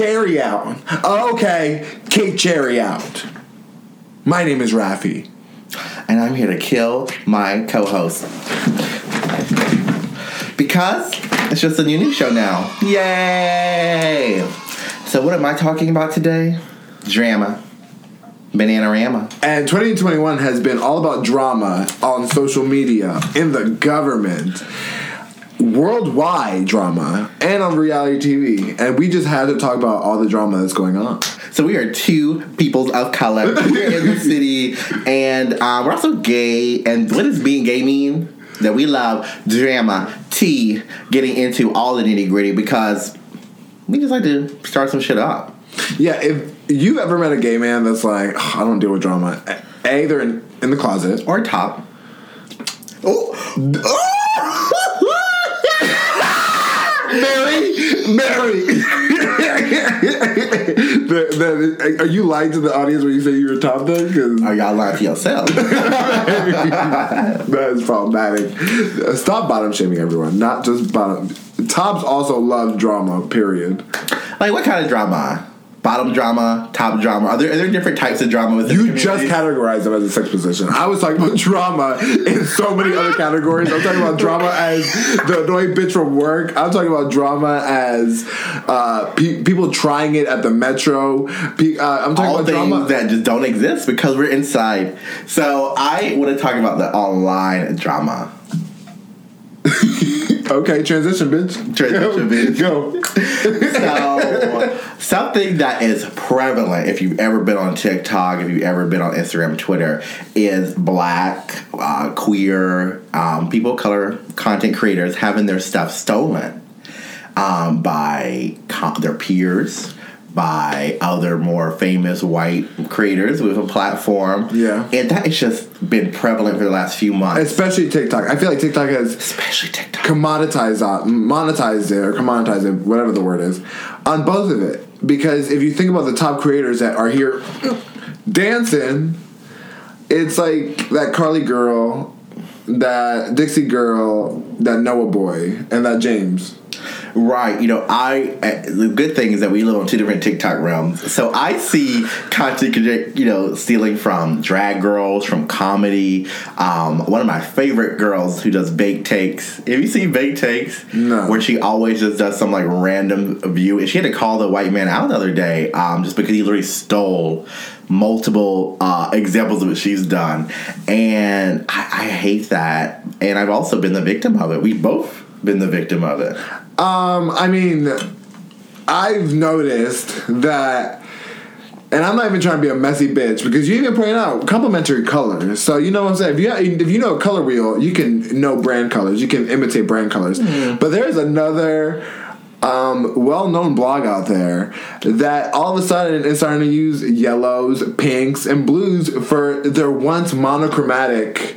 cherry out. Okay, kick cherry out. My name is Rafi. and I'm here to kill my co-host because it's just a new show now. Yay! So what am I talking about today? Drama, Bananarama. And 2021 has been all about drama on social media, in the government, worldwide drama, and on reality TV. And we just had to talk about all the drama that's going on. So we are two peoples of color here in the city, and uh, we're also gay. And what does being gay mean? That we love drama, tea, getting into all the nitty gritty because we just like to start some shit up. Yeah, if you've ever met a gay man that's like, "Ugh, I don't deal with drama, A, they're in, in the closet. Or top. Oh, Mary, Mary. the, the, are you lying to the audience when you say you're top though? Because Are y'all lying to yourself? that is problematic. Uh, stop bottom shaming everyone, not just bottom. Tops also love drama. Period. like what kind of drama? Bottom drama, top drama. Are there, are there different types of drama within You just community? categorized them as a sex position. I was talking about drama in so many other categories. I'm talking about drama as the annoying bitch from work. I'm talking about drama as uh, pe- people trying it at the metro. Pe- uh, I'm talking all about things drama. that just don't exist because we're inside. So I want to talk about the online drama. okay, transition, bitch. Transition, bitch. Go. So something that is prevalent if you've ever been on TikTok, if you've ever been on Instagram, Twitter, is black, uh, queer, um, people of color content creators having their stuff stolen um, by co- their peers. By other more famous white creators with a platform. Yeah. And that has just been prevalent for the last few months. Especially TikTok. I feel like TikTok has Especially TikTok. commoditized uh, monetized it or commoditized it, whatever the word is, on both of it. Because if you think about the top creators that are here dancing, it's like that Carly girl, that Dixie girl, that Noah boy, and that James. Right. You know, I uh, the good thing is that we live on two different TikTok realms. So I see content, you know, stealing from drag girls, from comedy. Um, one of my favorite girls who does bake takes. Have you seen bake takes? No. Where she always just does some like random view, and she had to call the white man out the other day, um, just because he literally stole multiple uh, examples of what she's done, and I, I hate that. And I've also been the victim of it. We've both been the victim of it. Um, I mean, I've noticed that, and I'm not even trying to be a messy bitch because you even point out complementary colors. So you know what I'm saying. If you if you know a color wheel, you can know brand colors. You can imitate brand colors. But there's another. Um, well-known blog out there that all of a sudden is starting to use yellows, pinks, and blues for their once monochromatic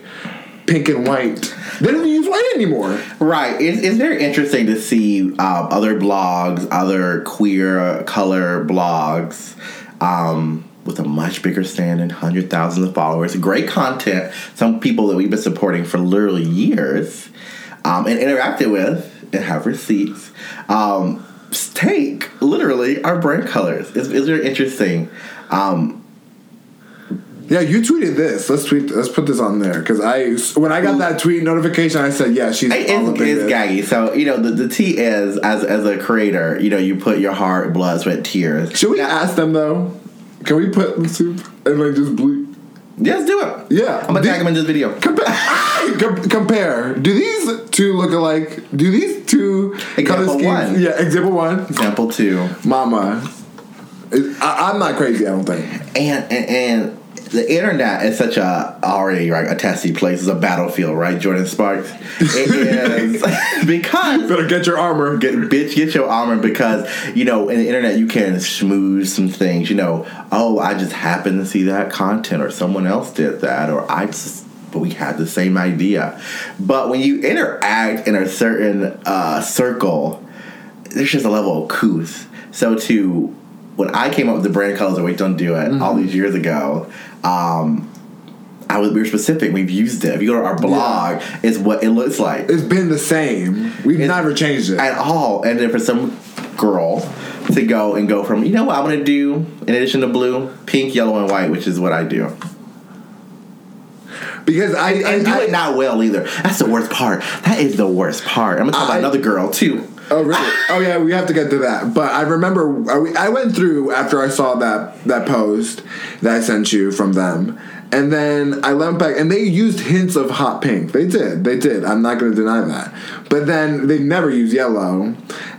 pink and white. They don't use white anymore. Right. It's, it's very interesting to see um, other blogs, other queer color blogs, um, with a much bigger stand and hundred thousands of followers. Great content. Some people that we've been supporting for literally years um, and interacted with and have receipts. Um, take literally our brand colors. It's, it's very interesting. Um, Yeah, you tweeted this. Let's tweet. Let's put this on there because I when I got that tweet notification, I said, "Yeah, she's." It- is, it's gaggy. So you know the, the T is as as a creator, you know you put your heart, blood, sweat, tears. Should we ask them though? Can we put the soup and like just bleep? Yes, do it. Yeah. I'm gonna tag them in this video. Compare. Com- compare. Do these two look alike? Do these two Example one. Yeah. Example one. Example two, Mama. I, I'm not crazy. I don't think. and and, and the internet is such a already like a testy place. It's a battlefield, right, Jordin Sparks? It is because Better get your armor. Get, bitch, get your armor because you know in the internet you can schmooze some things. You know, oh, I just happened to see that content, or someone else did that, or I just. But we had the same idea. But when you interact in a certain uh, circle, there's just a level of couth. So to when I came up with the brand colors of Wait Don't Do It all these years ago, um, I was we were specific. We've used it. If you go to our blog, is what it looks like It's been the same. We've It's- never changed it. at all. And then for some girl to go and go from you know what I'm gonna do in addition to blue, pink, yellow, and white, which is what I do. because I, I, do I- it not well either. That's the worst part. That is the worst part. I'm gonna talk I- about another girl too. Oh really? Oh yeah, we have to get to that. But I remember uh, I I went through after I saw that that post that I sent you from them, and then I went back and they used hints of hot pink. They did, they did. I'm not going to deny that. But then they never use yellow.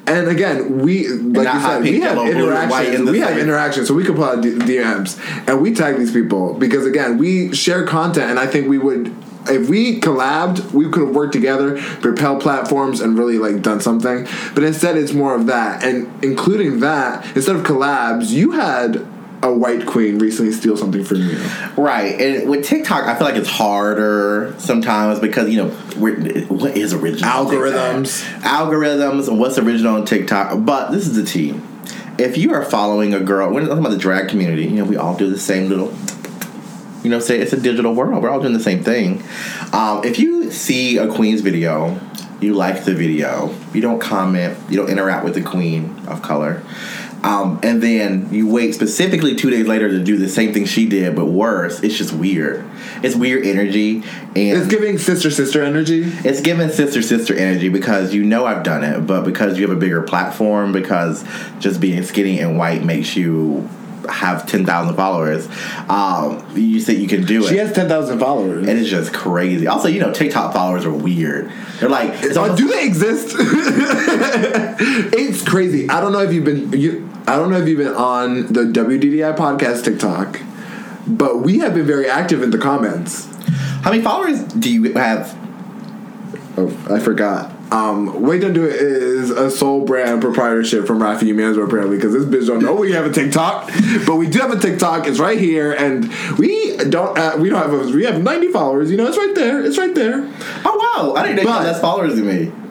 And again, we like you said, pink, we have yellow, blue, and white interactions. in We have interactions, so we can pull out DMs and we tag these people because again, we share content, and I think we would if we collabed, we could have worked together, propel platforms, and really like done something. But instead, it's more of that, and including that, instead of collabs, you had a white queen recently steal something from you. Right, and with TikTok, I feel like it's harder sometimes because you know what is original Algorithms. Algorithms, and what's original on TikTok. But this is the tea: if you are following a girl, we're talking about the drag community. You know, we all do the same little. You know, say it's a digital world. We're all doing the same thing. Um, if you see a queen's video, you like the video, you don't comment, you don't interact with the queen of color, um, and then you wait specifically two days later to do the same thing she did, but worse. It's just weird. It's weird energy, and It's giving sister sister energy. it's giving sister sister energy because you know I've done it, but because you have a bigger platform, because just being skinny and white makes you have ten thousand followers. Um, you say you can do it. She has ten thousand followers. and it's just crazy. Also, you know, TikTok followers are weird. They're like, it's almost, do they exist? it's crazy. I don't know if you've been. You, I don't know if you've been on the WDDI podcast TikTok, but we have been very active in the comments. how many followers do you have? Oh, I forgot. Um, Wait Don't Do It is a sole brand proprietorship from Rafi Manzo apparently because this bitch don't know we have a TikTok, but we do have a TikTok. It's right here, and we don't. Uh, we don't have. A, we have ninety followers. You know, it's right there. It's right there. Oh wow, I didn't know you had less followers than me.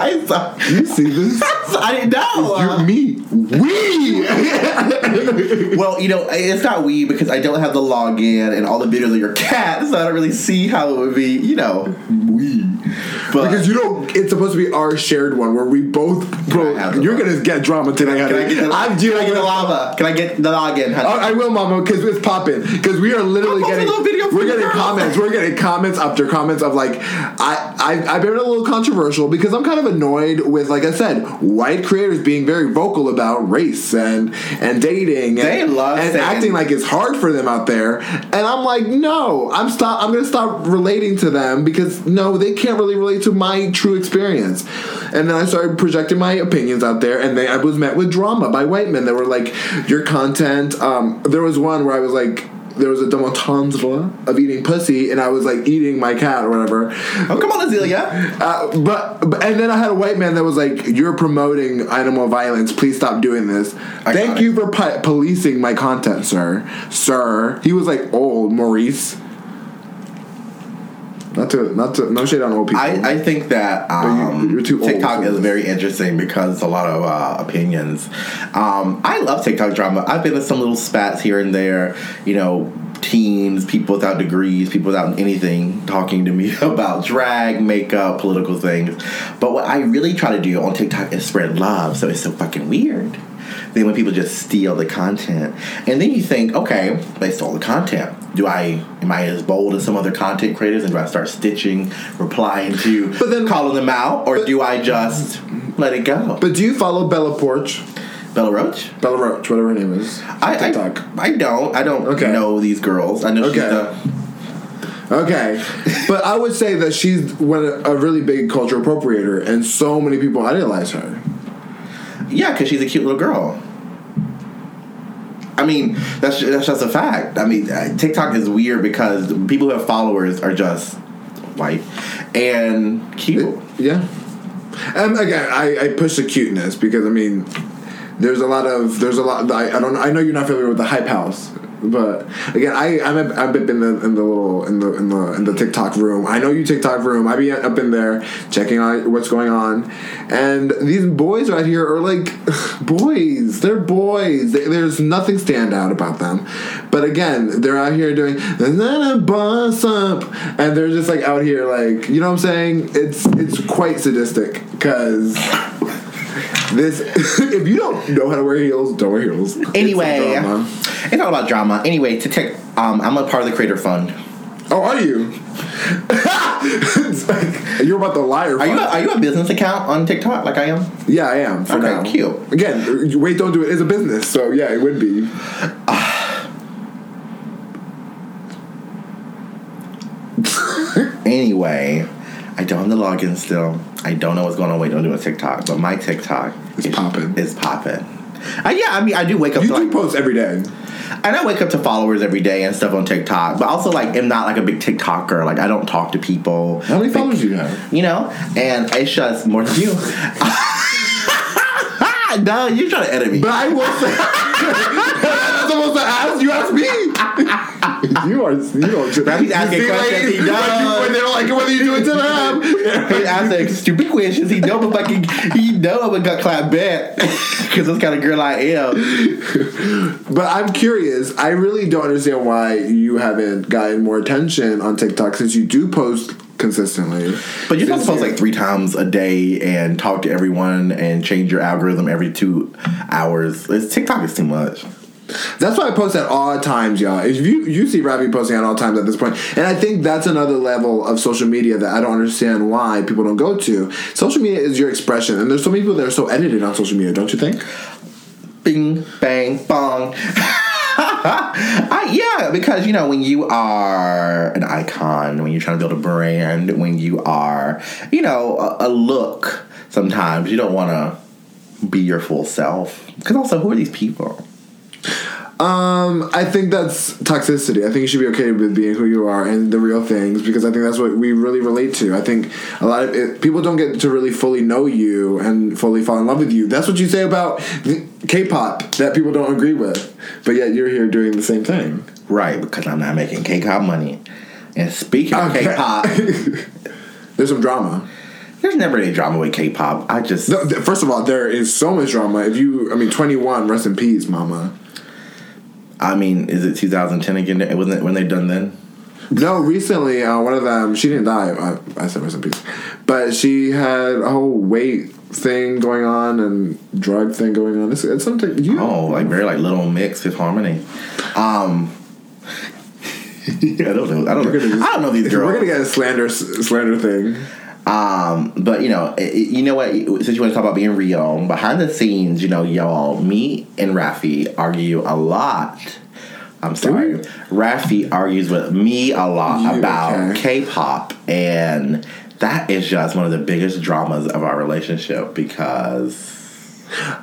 I saw. You see this? I didn't know. You're me. We. Well, you know, it's not we because I don't have the login and all the videos of your cat, so I don't really see how it would be, you know, we. But Because you know it's supposed to be our shared one where we both. Bro, I you're gonna get drama today. can I honey. get the, I'm can I get the lava? Can I get the login? honey? Oh, I will, Mama, because it's popping. Because we are literally a getting, we're getting comments. We're getting comments after comments of like, I, I, I've been a little controversial because I'm kind of annoyed with, like I said, white creators being very vocal about race and and dating and, They love and saying- acting like it's hard for them out there. And I'm like, no, I'm stop. I'm gonna stop relating to them because no, they can't really relate to my true experience. And then I started projecting my opinions out there, and then I was met with drama by white men that were like, your content. Um, there was one where I was like. There was a demonstration of eating pussy, and I was like eating my cat or whatever. oh, come on, Azealia. Uh, but, but and then I had a white man that was like, "You're promoting animal violence. Please stop doing this. I Thank got it. you for pi- policing my content, sir. Sir." He was like old Maurice. Not to not to no shade on old people. I, I think that you- um, you're too old TikTok for is very interesting because a lot of uh, opinions. Um, I love TikTok drama. I've been in some little spats here and there. You know, teens, people without degrees, people without anything, talking to me about drag, makeup, political things. But what I really try to do on TikTok is spread love. So it's so fucking weird. Then when people just steal the content, and then you think, okay, they stole the content. Do I am I as bold as some other content creators, and do I start stitching, replying to, But then- calling them out, or but- do I just let it go? but do you follow Bella Poarch? Bella Roach, Bella Roach, whatever her name is. I, TikTok. I I don't I don't Okay. know these girls. I know she's Okay. the Okay, but I would say that she's a really big cultural appropriator, and so many people idolize her. Yeah, because she's a cute little girl. I mean, that's that's just a fact. I mean, TikTok is weird because people who have followers are just white and cute. Yeah. And again, I, I push the cuteness because I mean, there's a lot of there's a lot. I, I don't I know you're not familiar with the Hype House. But again, I I'm I'm up in the in the little in the in the in the TikTok room. I know you TikTok room. I be up in there checking out what's going on, and these boys right here are like boys. They're boys. They, there's nothing stand out about them. But again, they're out here doing a boss up, and they're just like out here like you know what I'm saying. It's it's quite sadistic because. This, if you don't know how to wear heels, don't wear heels. It's Anyway, drama. it's all about drama. Anyway, to take, um, I'm a part of the Creator Fund. Oh, are you? It's like, you're about the liar. Are you a, are you a business account on TikTok like I am? yeah, I am. For Okay, now. cute. Again, wait, don't do it. It's a business, so yeah, it would be. Anyway, I don't have the login still. I don't know what's going on. Wait, don't do a TikTok, but my TikTok It's popping. Is popping. Yeah, I mean, I do wake up You to do like, post every day. and I wake up to followers every day and stuff on TikTok, but also like I'm not like a big TikToker. Like I don't talk to people. How many followers do you have? You know, and it's just more than you. no, you're trying to edit me. But I will say, I'm supposed to ask. You ask me. you are. You don't. Rafi's asking questions, like, he when you- does. When they're like, whether you do it to them. He asking stupid questions. He know I'm fucking. He know I'm a gut clap back because that's kind of girl I am. But I'm curious. I really don't understand why you haven't gotten more attention on TikTok since you do post consistently. But you're Since supposed to post like three times a day and talk to everyone and change your algorithm every two hours. It's, TikTok is too much. That's why I post at all times, y'all. If you you see Rafi posting at all times at this point, and I think that's another level of social media that I don't understand why people don't go to. Social media is your expression, and there's so many people that are so edited on social media, don't you think? Bing, bang, bong. I, yeah, because you know when you are an icon, when you're trying to build a brand, when you are, you know, a, a look. Sometimes you don't want to be your full self. Because also, who are these people? Um, I think that's toxicity. I think you should be okay with being who you are and the real things because I think that's what we really relate to. I think a lot of it, people don't get to really fully know you and fully fall in love with you. That's what you say about K-pop that people don't agree with, but yet you're here doing the same thing. Right, because I'm not making K-pop money. And speaking of Okay. K-pop, There's some drama. there's never any drama with K-pop. I just No, First of all, there is so much drama. If you, I mean, 21, rest in peace, mama. I mean, is it 2010 again? It wasn't it when they done then? No, recently, uh, one of them, she didn't die. I, I said rest in peace. But she had a whole weight thing going on and drug thing going on. It's, it's something, you Oh, like very like Little Mix, Fifth Harmony. Um, I don't know. I don't know. I don't know these girls. We're gonna get a slander slander thing. Um, but you know, it, you know what? Since you want to talk about being real, behind the scenes, you know, y'all, me and Rafi argue a lot. I'm sorry, we? Rafi argues with me a lot You- about okay. K-pop, and that is just one of the biggest dramas of our relationship because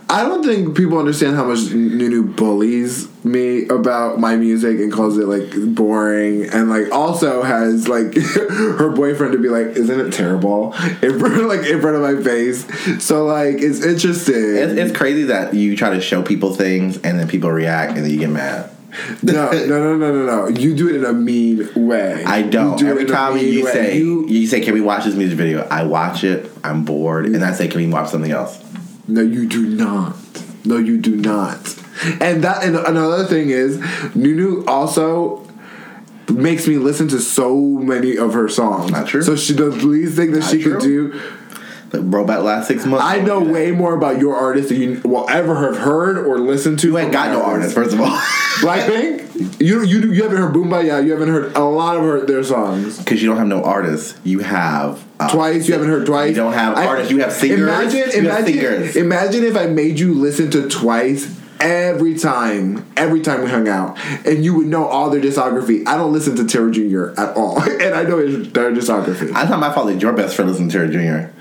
I don't think people understand how much Nunu bullies me about my music and calls it like boring and like also has like her boyfriend to be like, isn't it terrible? In front, like in front of my face. So like it's interesting. it's, it's crazy that you try to show people things and then people react and then you get mad. No, no, no, no, no, no. You do it in a mean way. I don't. You do Every time you way. say You- you, say, "Can we watch this music video?" I watch it. I'm bored, and I say, "Can we watch something else?" no, you do not. No, you do not. And that, and another thing is, Nunu also makes me listen to so many of her songs. Not true. So she the least thing that Not she could do. Like, bro, about last six months. I know way more about your artist than you will ever have heard or listened to. You ain't got no artist, first of all, Blackpink. You you you haven't heard Boomba You haven't heard a lot of her, their songs. because you don't have no artists. You have uh, Twice. You haven't heard twice. You don't have I- artists. You have singers. Imagine, You imagine, singers. imagine if I made you listen to twice every time, every time we hung out, and you would know all their discography. I don't listen to Terry Jr. at all, and I know his, their discography. I thought my that your best friend listened to Terry Jr.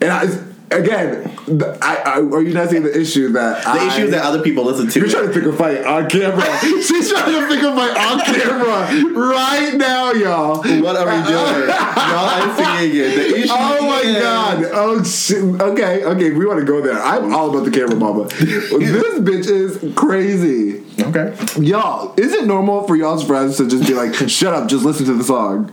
and I, again, the, I, I, are you not seeing the issue that The I, issues that other people listen to. You're trying to pick a fight on camera. She's trying to pick a fight on camera right now, y'all. what are we doing? Y'all are seeing it. The issues Oh my American. god! Oh shit! Okay, okay, we want to go there. I'm all about the camera mama. this bitch is crazy. Okay. Y'all, is it normal for y'all's friends to just be like, "Shut up, just listen to the song"?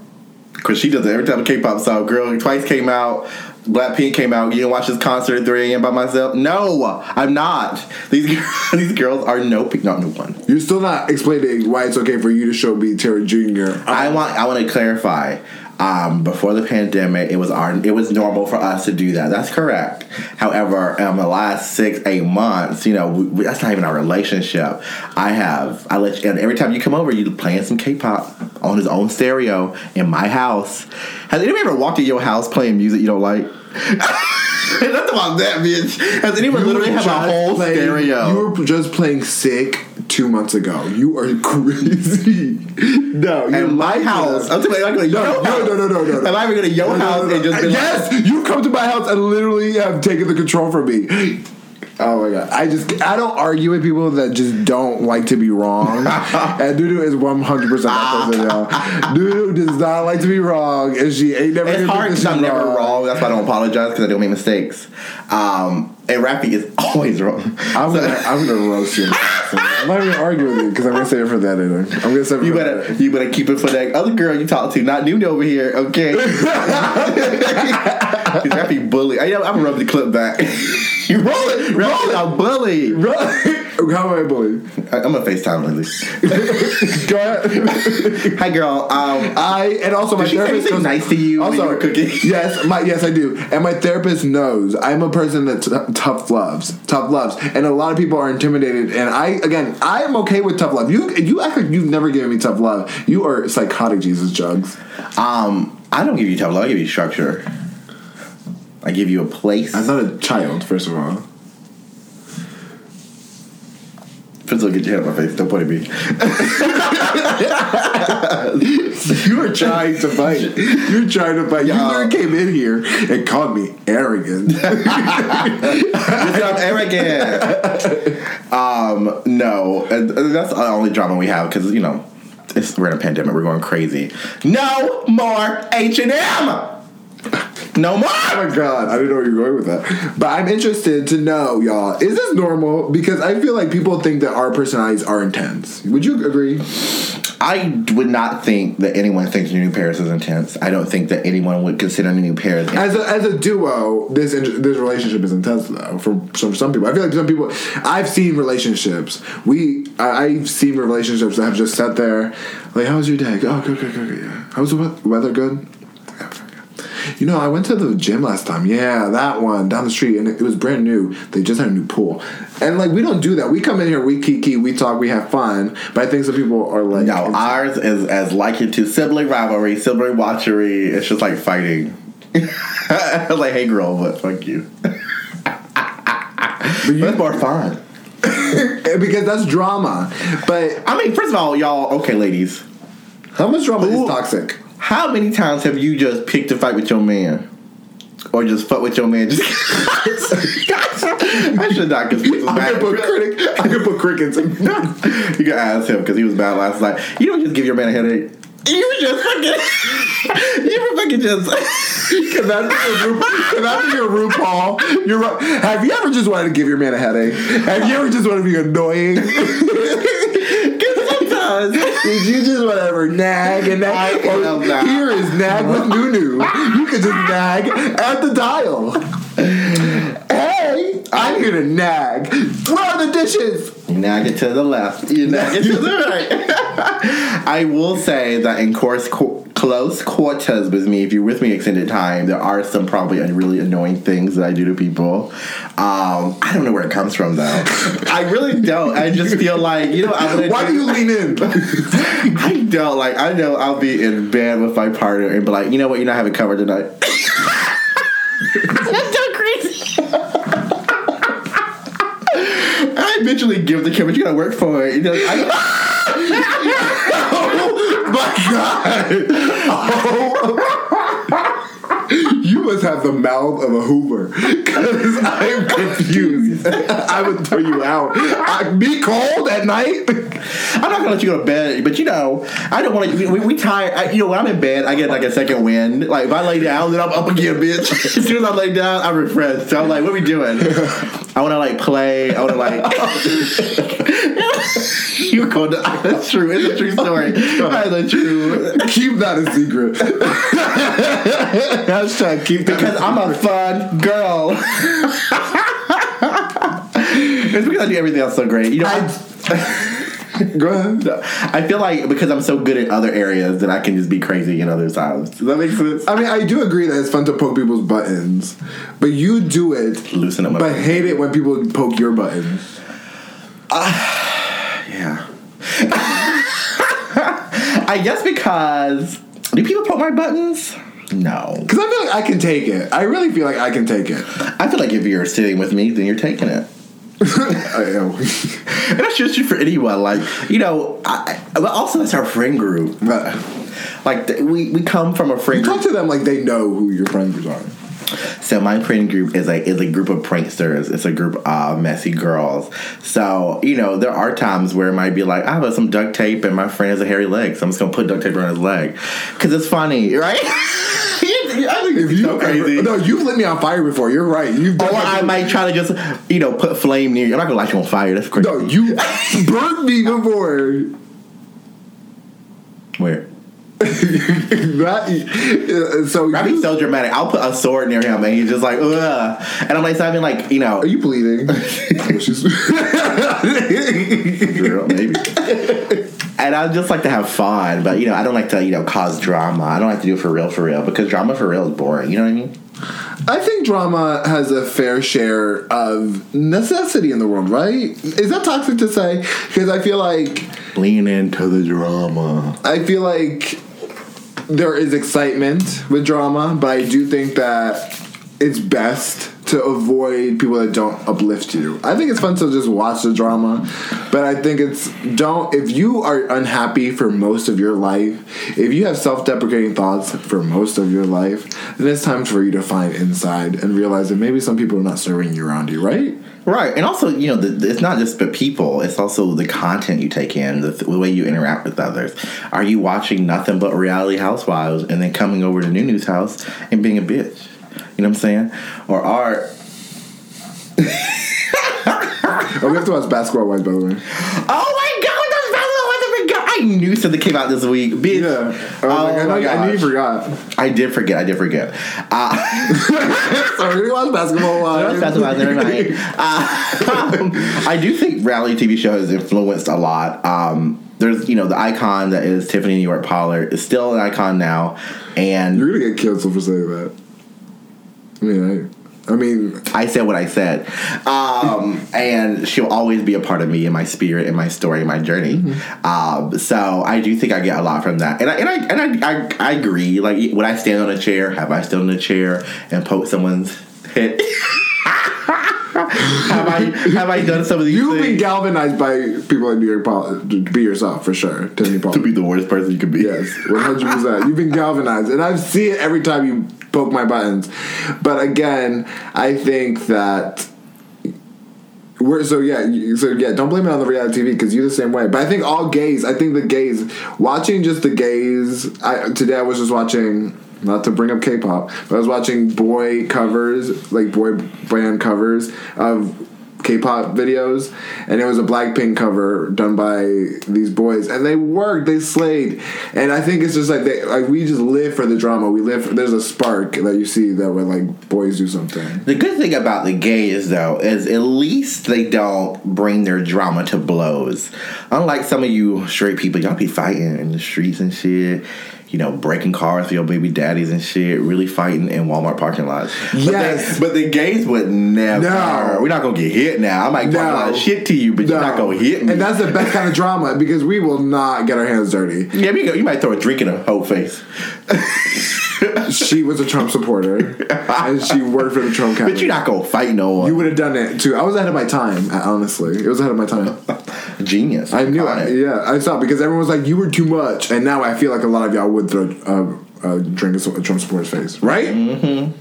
Because she does it every time a K-pop song. Girl, twice came out. Blackpink came out. You didn't watch this concert at 3 a.m. by myself? No, I'm not. These these girls are no not no one. You're still not explaining why it's okay for you to show me Terry Jr. I want I want to clarify. Um, before the pandemic, it was our it was normal for us to do that. That's correct. However, in the last six eight months, you know, we, we- that's not even our relationship. I have I let you, and every time you come over, you playing some K-pop on his own stereo in my house. Has anyone ever walked in your house playing music you don't like? Nothing about that, bitch. Has anyone literally have a whole playing- stereo? You were just playing sick two months ago. You are crazy. no, you're in my house. I'm talking about like No, no, no, no, no, no, no. Am I ever going to your No, house no, no. and just be like, yes, you come to my house and literally have taken the control from me. Oh my god! I just I don't argue with people that just don't like to be wrong. and Dudu is one hundred percent that person, y'all. Dudu does not like to be wrong, and she ain't never. It's hard because I'm she's never wrong. That's why I don't apologize because I don't make mistakes. Um, and Rappy is always wrong. I'm gonna I'm gonna roast you. I'm not even arguing with you because I'm gonna save it for that later. I'm gonna save it. You for better that. you better keep it for that other girl you talk to, not Nunu over here, okay? Because Rappy bully. I, I'm gonna rub the clip back. You roll it, roll it. I'm bully. Right? How am I bullied? I- I'm gonna FaceTime Lily. Go ahead. Hi, girl. Um, I and also my Did she say therapist knows- nice to you were cooking? Yes, my yes I do, and my therapist knows I'm a person that t- tough loves, tough loves, and a lot of people are intimidated. And I again, I am okay with tough love. You you act like you've never given me tough love. You are psychotic, Jesus Jugs. um, I don't give you tough love. I give you structure. I give you a place. I'm not a child, first of all. First of all, get your hand on my face. Don't point at me. You are trying to fight. You're trying to fight. You Yeah. literally came in here and called me arrogant. I'm arrogant. um, no, that's the only drama we have because you know it's, we're in a pandemic. We're going crazy. No more H and M. No more. Oh my god, I didn't know where you were going with that. But I'm interested to know, y'all, is this normal? Because I feel like people think that our personalities are intense. Would you agree? I would not think that anyone thinks New Paris is intense. I don't think that anyone would consider New Paris. As a, as a duo, this this relationship is intense though. For some some people, I feel like some people. I've seen relationships. We I, I've seen relationships that have just sat there, like, "How was your day? Oh, good, good, good, good. Yeah. How was the weather? Good. You know, I went to the gym last time. Yeah, that one down the street, and it, it was brand new. They just had a new pool, and like we don't do that. We come in here, we kiki, we talk, we have fun. But I think some people are like, no, ours is as likened to sibling rivalry, sibling watchery. It's just like fighting. like, hey, girl, but fuck you. but you, That's more fun. because that's drama. But I mean, first of all, y'all, okay, ladies, how much drama Ooh. is toxic? How many times have you just picked a fight with your man? Or just fuck with your man? Just I should not because he was I could put critic. I could put crickets. In. you can ask him because he was bad last night. You don't just give your man a headache. You just fucking. you were fucking just. Can that be your, Ru- can that be your RuPaul? You're right. Have you ever just wanted to give your man a headache? Have you ever just wanted to be annoying? Did you just want to ever nag and nag? Here is nag with Nunu. You can just nag at the dial. Hey, I'm here to nag. Where are the dishes? You nag it to the left. You nag it to the right. I will say that in course co- close quarters with me, if you're with me extended time, there are some probably really annoying things that I do to people. Um, I don't know where it comes from though. I really don't. I just feel like you know. I'm gonna Why do you lean in? I don't like. I know I'll be in bed with my partner and be like, you know what, you're not having cover tonight. That's so crazy. I eventually give the camera. But you gotta work for it. You know, I, my god! Oh. You must have the mouth of a Hoover because I'm confused. I would throw you out. I, be cold at night. I'm not gonna let you go to bed, but you know, I don't want to. We, we tired. I, you know, when I'm in bed, I get like a second wind. Like if I lay down, then I'm up again, bitch. as soon as I lay down, I'm refreshed. So I'm like, what are we doing? I want to like play. I want to like. you go to. That's true. It's a true story. That's a true. Keep that a secret. Hashtag keep that Because I'm a fun girl. it's because I do everything else so great. You know, I. I feel like because I'm so good at other areas that I can just be crazy in other sides. Does that make sense? I mean, I do agree that it's fun to poke people's buttons, but you do it, Loosen up but hate it when people poke your buttons. Ah, yeah. I guess because do people poke my buttons? No. Because I feel like I can take it. I really feel like I can take it. I feel like if you're sitting with me, then you're taking it. I am. And that's just true for anyone. Like, you know, I, but also that's our friend group. But Like, th- we, we come from a friend you group. talk to them like they know who your friends are. So my friend group is a is a group of pranksters. It's a group of messy girls. So you know there are times where it might be like I have some duct tape and my friend has a hairy leg, so I'm just gonna put duct tape around his leg because it's funny, right? I think If you so crazy. no, you've lit me on fire before. You're right. You've or done I might try to just you know put flame near you. I'm not gonna light you on fire. That's crazy. no, you burnt me before. Where? that, so Robbie's you, so dramatic. I'll put a sword near him and he's just like, ugh. And I'm like, so I mean, like, you know, are you bleeding? Girl, maybe. and I just like to have fun, but you know, I don't like to, you know, cause drama. I don't like to do it for real, for real, because drama for real is boring. You know what I mean? I think drama has a fair share of necessity in the world, right? Is that toxic to say? Because I feel like Lean into the drama. I feel like there is excitement with drama, but I do think that it's best to avoid people that don't uplift you. I think it's fun to just watch the drama, but I think it's don't if you are unhappy for most of your life, if you have self-deprecating thoughts for most of your life, then it's time for you to find inside and realize that maybe some people are not serving you around you, right? Right, and also, you know, the, it's not just the people; it's also the content you take in, the, the way you interact with others. Are you watching nothing but reality housewives and then coming over to New News House and being a bitch? You know what I'm saying? Or are Oh, we have to watch Basketball Wives, by the way. Oh my god, that's Basketball Wives! I knew something came out this week, bitch. Yeah. Oh, Oh my I, know, I knew you forgot. I did forget. I did forget. Uh, so we're gonna watch Basketball Wives. Never. Uh, I do think reality TV show has influenced a lot. Um, there's, you know, the icon that is Tiffany New York Pollard is still an icon now, and You're gonna get canceled for saying that. I mean, I, I mean, I said what I said. Um, and she'll always be a part of me in my spirit, in my story, in my journey. Um, so I do think I get a lot from that. And I, and I, and I, I, I agree. Like, would I stand on a chair? Have I stood on a chair and poke someone's head? have I have I done some of these you've been galvanized by people in New York Pol- to be yourself for sure. Tiffany Paul. to be the worst person you could be? Yes, one hundred percent. You've been galvanized, and I see it every time you poke my buttons. But again, I think that we're so yeah. So yeah, don't blame it on the reality TV because you're the same way. But I think all gays. I think the gays watching just the gays. I today I was just watching. Not to bring up K-pop, but I was watching boy covers, like boy band covers of K-pop videos, and it was a Blackpink cover done by these boys, and they worked, they slayed, and I think it's just like they, like we just live for the drama. We live. For, there's a spark that you see that when like boys do something. The good thing about the gays, though, is at least they don't bring their drama to blows. Unlike some of you straight people, y'all be fighting in the streets and shit. You know, breaking cars for your baby daddies and shit. Really fighting in Walmart parking lots. But Yes. they, but the gays would never. No. We're not gonna get hit now. I might talk a lot of shit to you, but you're not gonna hit me. And that's the best kind of drama because we will not get our hands dirty. yeah, you, you might throw a drink in her whole face. She was a Trump supporter, and she worked for the Trump campaign. But you're not gonna fight no one. You would have done it too. I was ahead of my time. Honestly, it was ahead of my time. Genius. I knew it. Yeah, I saw it because everyone was like, "You were too much," and now I feel like a lot of y'all would throw a, a drink in a Trump supporter's face, right? Mm-hmm.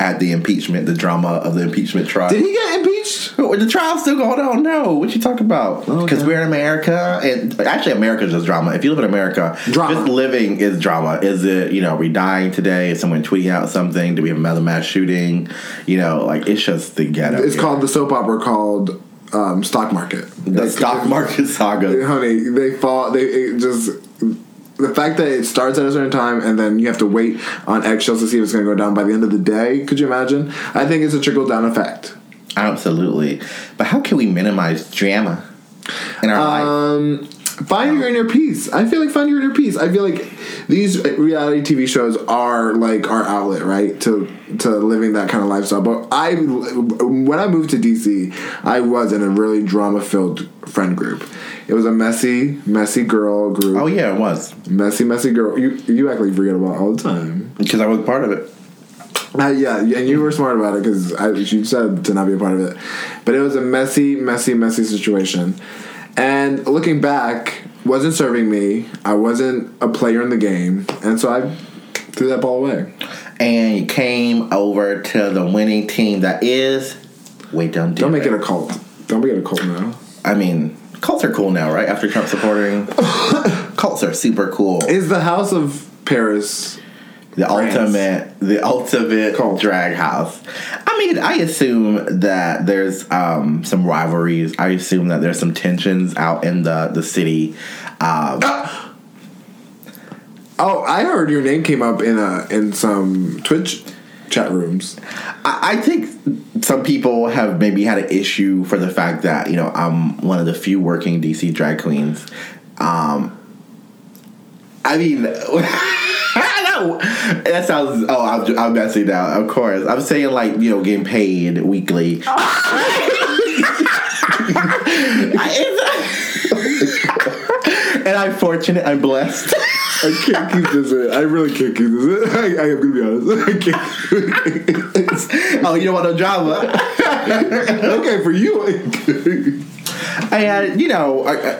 at the impeachment, the drama of the impeachment trial. Did he get impeached? The trial's still going on. No, what you talking about? Because Okay. we're in America, and actually, America's just drama. If you live in America, Drama. just living is drama. Is it? You know, are we dying today? Is someone tweeting out something? Do we have another mass shooting? You know, like it's just the ghetto. It's here. called the soap opera called um, Stock Market. the stock market saga. honey, they fall. They it just the fact that it starts at a certain time and then you have to wait on eggshells to see if it's going to go down by the end of the day. Could you imagine? I think it's a trickle down effect. Absolutely, but how can we minimize drama in our life? Find your inner peace. I feel like find your inner peace. I feel like these reality TV shows are like our outlet, right? To to living that kind of lifestyle. But I, when I moved to DC, I was in a really drama filled friend group. It was a messy, messy girl group. Oh yeah, it was Messy, messy girl. You you act like you forget about it all the time. because I was part of it. Uh, yeah, and you were smart about it because you said to not be a part of it. But it was a messy, messy, messy situation. And looking back, wasn't serving me. I wasn't a player in the game, and so I threw that ball away. And you came over to the winning team that is. Wait, don't do Don't make it a cult. Don't make it a cult now. I mean, cults are cool now, right? After Trump supporting, cults are super cool. Is the House of Paris? The ultimate, the ultimate Cult. drag house. I mean, I assume that there's um, some rivalries. I assume that there's some tensions out in the the city. Um, Oh, I heard your name came up in a in some Twitch chat rooms. I, I think some people have maybe had an issue for the fact that you know I'm one of the few working DC drag queens. Um, I mean, that, that sounds. Oh, I'm, I'm messing now. Of course, I'm saying like you know getting paid weekly. I- oh. and I'm fortunate. I'm blessed. I can't keep this in. I really can't keep this in. I, I am gonna be honest. I can't. oh, you don't want no drama. okay, for you. And you know, I,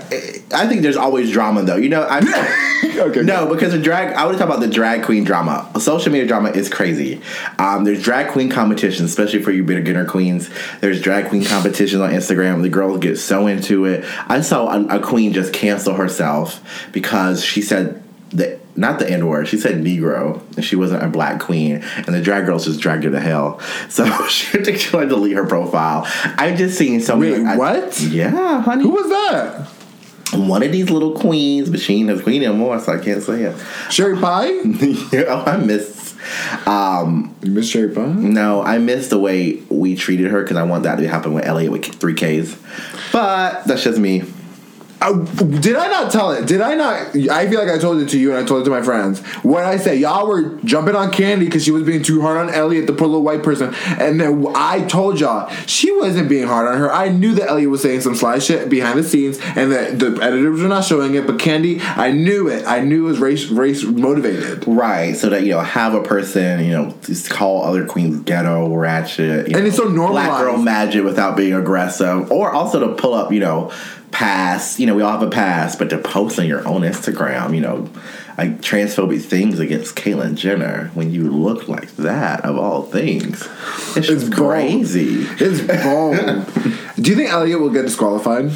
I, think there's always drama though. You know, I Okay. no because the drag. I want to talk about the drag queen drama. Social media drama is crazy. Um, there's drag queen competitions, especially for you beginner queens. There's drag queen competitions on Instagram. The girls get so into it. I saw a, a queen just cancel herself because she said the not the N word. She said Negro, and she wasn't a black queen. And the drag girls just dragged her to hell. So she had to to delete her profile. I've just seen so Wait, many. I- what? yeah, honey. Who was that? one of these little queens, but she ain't a queen anymore, so I can't say it. Sherry Pie? oh, I miss. Um, Miss Sherry Pie? no, I miss the way we treated her because I want that to happen with Elliott with three Ks. But that's just me. Uh, did I not tell it? Did I not? I feel like I told it to you and I told it to my friends. When I say y'all were jumping on Kandy because she was being too hard on Elliott, the poor little white person, and then I told y'all she wasn't being hard on her. I knew that Elliott was saying some sly shit behind the scenes, and that the editors were not showing it. But Kandy, I knew it. I knew it was race race motivated. Right, so that you know, have a person, you know, just call other queens ghetto, ratchet, you And know, it's so normal black girl magic without being aggressive, or also to pull up, you know, past, you know, we all have a past, but to post on your own Instagram, you know, like transphobic things against Caitlyn Jenner when you look like that of all things, it's, It's just bold. crazy. It's bold. Do you think Elliott will get disqualified?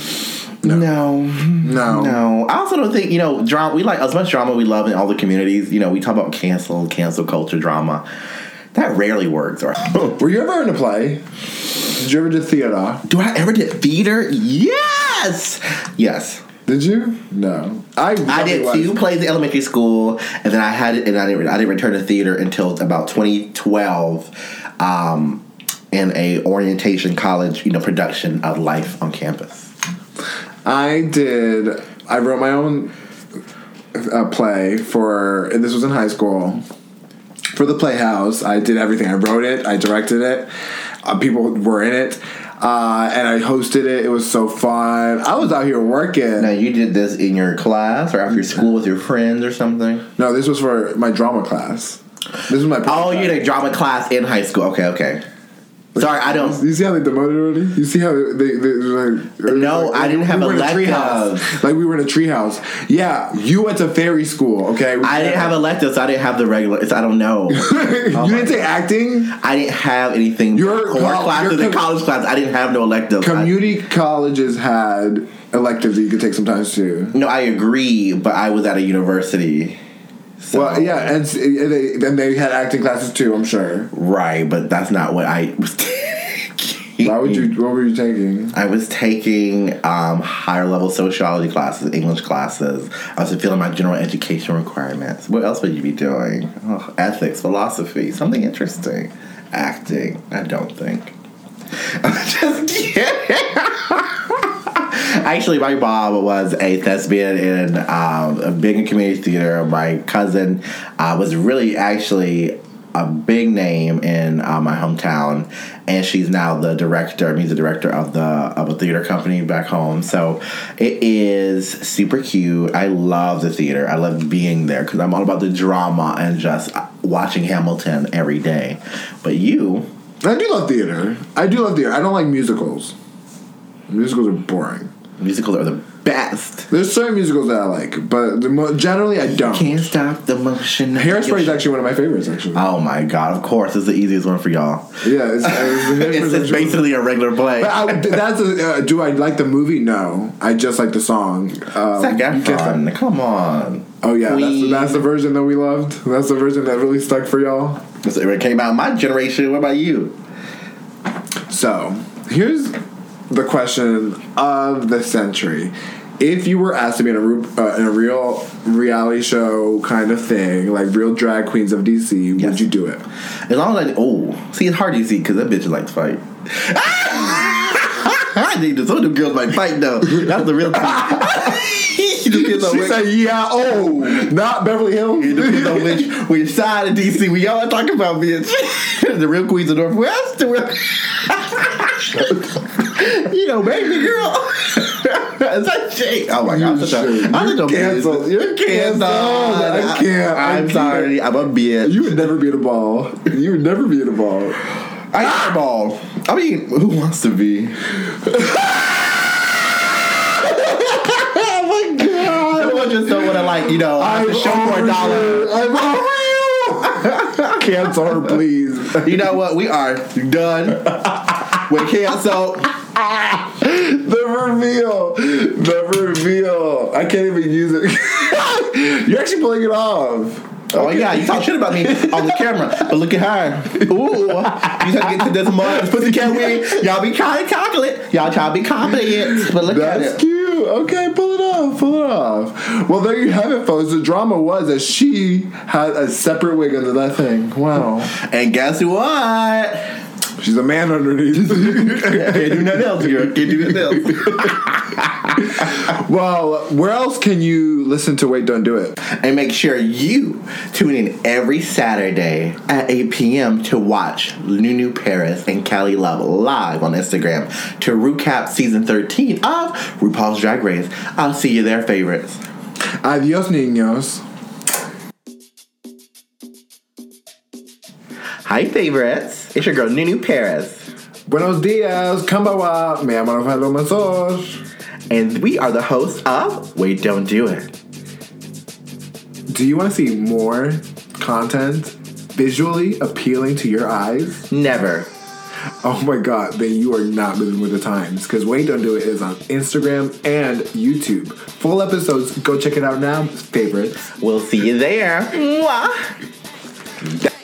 No. No. No, I also don't think you know drama. We like as much drama we love in all the communities. You know, we talk about cancel, cancel culture drama. That rarely works. Or Were you ever in a play? Did you ever do theater? do I ever did theater? Yes, yes. Did you? No. I I did two plays in elementary school, and then I had it, and I didn't. I didn't return to theater until about 2012, um, in a orientation college, you know, production of Life on Campus. I did. I wrote my own uh, play for. And this was in high school. For the Playhouse, I did everything. I wrote it. I directed it. Uh, people were in it, uh, and I hosted it. It was so fun. I was out here working. Now you did this in your class or after school with your friends or something. No, this was for my drama class. This was my. Oh, you did a drama class in high school. Okay, okay. Sorry, I don't. You see how they demoted already? You see how they, they, they like? No, I didn't have we were a electives. treehouse. Like we were in a treehouse. Yeah, you went to fairy school. Okay, We- I didn't have electives. So I didn't have the regular. It's, I don't know. you oh my didn't take acting. I didn't have anything. Your core col- classes your college classes. I didn't have no electives. I- Community colleges had electives that you could take sometimes too. no, I agree, but I was at a university. So, Well, yeah, and they, then they had acting classes too. I'm sure. right, but that's not what I was taking. Why would you? What were you taking? I was taking um, higher level sociology classes, English classes. I was fulfilling my general education requirements. What else would you be doing? Oh, ethics, philosophy, something interesting. Acting, I don't think. I'm just kidding. Actually, my mom was a thespian in um, a big community theater. My cousin uh, was really actually a big name in uh, my hometown, and she's now the director, music director of the of a theater company back home. So it is super cute. I love the theater. I love being there because I'm all about the drama and just watching Hamilton every day. But you, I do love theater. I do love theater. I don't like musicals. Musicals are boring. Musicals are the best. There's certain musicals that I like, but the mo- generally I don't. Can't stop the motion. of Hairspray is actually one of my favorites. Actually, Oh my god! Of course, it's the easiest one for y'all. yeah, it's, it's, It's, it's basically a regular play. But I, that's a, uh, do I like the movie? No, I just like the song. Um, Zac you can't stop- Efron, come on. Oh yeah, that's, Queen. that's the version that we loved. That's the version that really stuck for y'all. So It came out my generation. What about you? So here's the question of the century: If you were asked to be in a uh, in a real reality show kind of thing, like real drag queens of DC, would you do it? As long as I oh, see, it's hard to see because that bitch likes fight. I need to. Some of them girls might fight though. That's the real thing. you just get She said, "Yeah, oh, not Beverly Hills." It depends on which which side of DC we all talking about, bitch. the real queens of Northwest, the real, you know, baby girl. Is that Jake? Oh my god, I'm such a, You're I'm such a canceled. You're canceled. I can't. I I'm can't. sorry. I'm a bitch. You would never be at a ball. You would never be at a ball. I got a ball. I mean, who wants to be? Oh my god! Everyone just don't want to like, you know, have to show for a dollar. I'm over you. Cancel her, please. You know what? We are done with cancel. The reveal. The reveal. I can't even use it. You're actually pulling it off. Oh yeah, you talk shit about me on the camera, but look at her. Ooh, you trying to get to this month, this pussycat wing. Y'all be kind of chocolate. Y'all try to be confident, but look That's at it. That's cute. Okay, pull it off. Pull it off. Well, there you have it, folks. The drama was that she had a separate wig under that thing. Wow. And guess what? She's a man underneath. Can't do nothing else, girl. Can't do nothing else. well, where else can you listen to Wait Don't Do It? And make sure you tune in every Saturday at 8 p.m. to watch Nunu Paris and Kelly Love live on Instagram to recap season 13 of RuPaul's Drag Race. I'll see you there, favorites. Adios, niños. Hi, favorites. It's your girl Nunu Paris. Buenos dias, kambawa, me llamo Rafael. And we are the hosts of Wait Don't Do It. Do you want to see more content visually appealing to your eyes? Never. Oh my god, then you are not moving with the times because Wait Don't Do It is on Instagram and YouTube. Full episodes, go check it out now, favorites. We'll see you there. Mwah.